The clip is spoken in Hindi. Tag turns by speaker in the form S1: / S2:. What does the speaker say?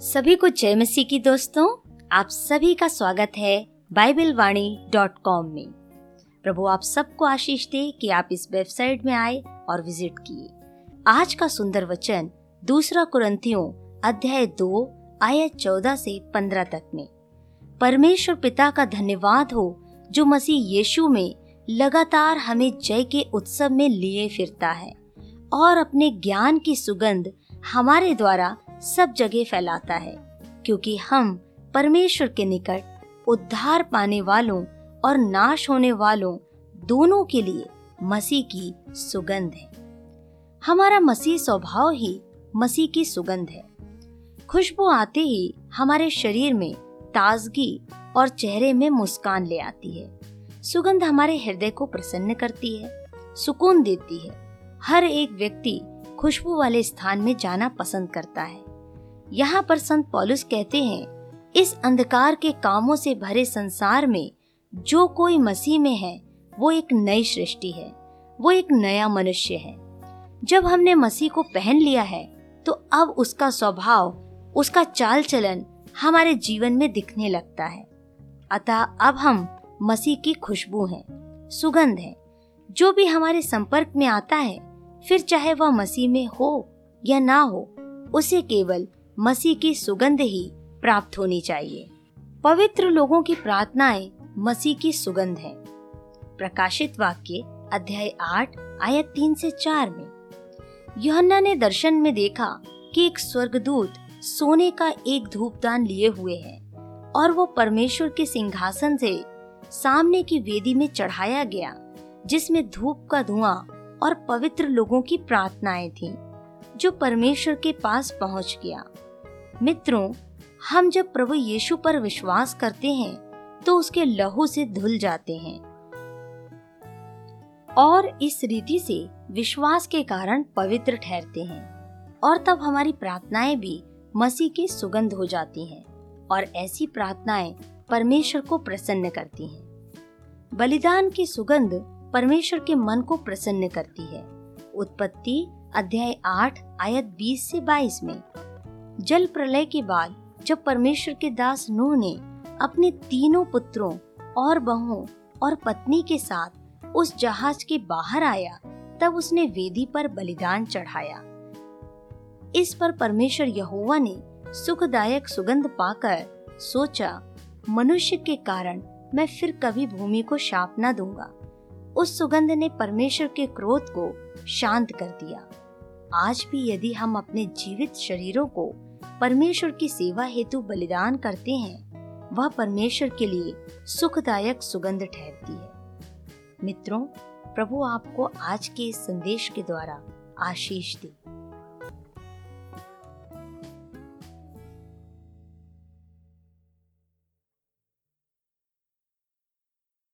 S1: सभी को जय मसीह की दोस्तों, आप सभी का स्वागत है बाइबल वाणी डॉट कॉम में। प्रभु, आप सबको आशीष दे कि आप इस वेबसाइट में आए और विज़िट किए। आज का सुंदर वचन दूसरा कुरंथियों अध्याय दो, आयत चौदह से पंद्रह तक में। परमेश्वर पिता का धन्यवाद हो जो मसीह यीशु में लगातार हमें जय के उत्सव में लिए फिरता है और अपने ज्ञान की सुगंध हमारे द्वारा सब जगह फैलाता है, क्योंकि हम परमेश्वर के निकट उद्धार पाने वालों और नाश होने वालों दोनों के लिए मसीह की सुगंध है। हमारा मसीह स्वभाव ही मसीह की सुगंध है। खुशबू आते ही हमारे शरीर में ताजगी और चेहरे में मुस्कान ले आती है। सुगंध हमारे हृदय को प्रसन्न करती है, सुकून देती है। हर एक व्यक्ति खुशबू वाले स्थान में जाना पसंद करता है। यहाँ पर संत पॉलुस कहते हैं इस अंधकार के कामों से भरे संसार में जो कोई मसीह में है वो एक नई सृष्टि है वो एक नया मनुष्य है। जब हमने मसीह को पहन लिया है तो अब उसका स्वभाव उसका चाल चलन हमारे जीवन में दिखने लगता है। अतः अब हम मसीह की खुशबू हैं, सुगंध है। जो भी हमारे संपर्क में आता है फिर चाहे वह मसीह में हो या ना हो उसे केवल मसीह की सुगंध ही प्राप्त होनी चाहिए। पवित्र लोगों की प्रार्थनाएँ मसीह की सुगंध है। प्रकाशित वाक्य अध्याय आठ आयत तीन से चार में। योहन्ना ने दर्शन में देखा कि एक स्वर्गदूत सोने का एक धूपदान लिए हुए है और वो परमेश्वर के सिंहासन से सामने की वेदी में चढ़ाया गया जिसमें धूप का धुआँ और पवित्र लोगों की प्रार्थनाएँ थीं, जो परमेश्वर के पास पहुँच गया। मित्रों, हम जब प्रभु यीशु पर विश्वास करते हैं तो उसके लहू से धुल जाते हैं। और इस रीति से विश्वास के कारण पवित्र ठहरते हैं, और तब हमारी प्रार्थनाएँ भी मसीह की सुगंध हो जाती हैं, और ऐसी प्रार्थनाएँ परमेश्वर को प्रसन्न करती हैं। बलिदान की सुगंध परमेश्वर के मन को प्रसन्न करती है। उत्पत्ति अध्याय आठ, आयत बीस से बाईस में जल प्रलय के बाद जब परमेश्वर के दास नूह ने अपने तीनों पुत्रों और बहुओं और पत्नी के साथ उस जहाज़ के बाहर आया, तब उसने वेदी पर बलिदान चढ़ाया। इस पर परमेश्वर यहोवा ने सुखदायक सुगंध पाकर सोचा, मनुष्य के कारण मैं फिर कभी भूमि को शाप न दूँगा। उस सुगंध ने परमेश्वर के क्रोध को शांत कर दिया। आज भी यदि हम अपने जीवित शरीरों को परमेश्वर की सेवा हेतु बलिदान करते हैं, वह परमेश्वर के लिए सुखदायक सुगंध ठहरती है। मित्रों, प्रभु आपको आज के इस संदेश के द्वारा आशीष दे।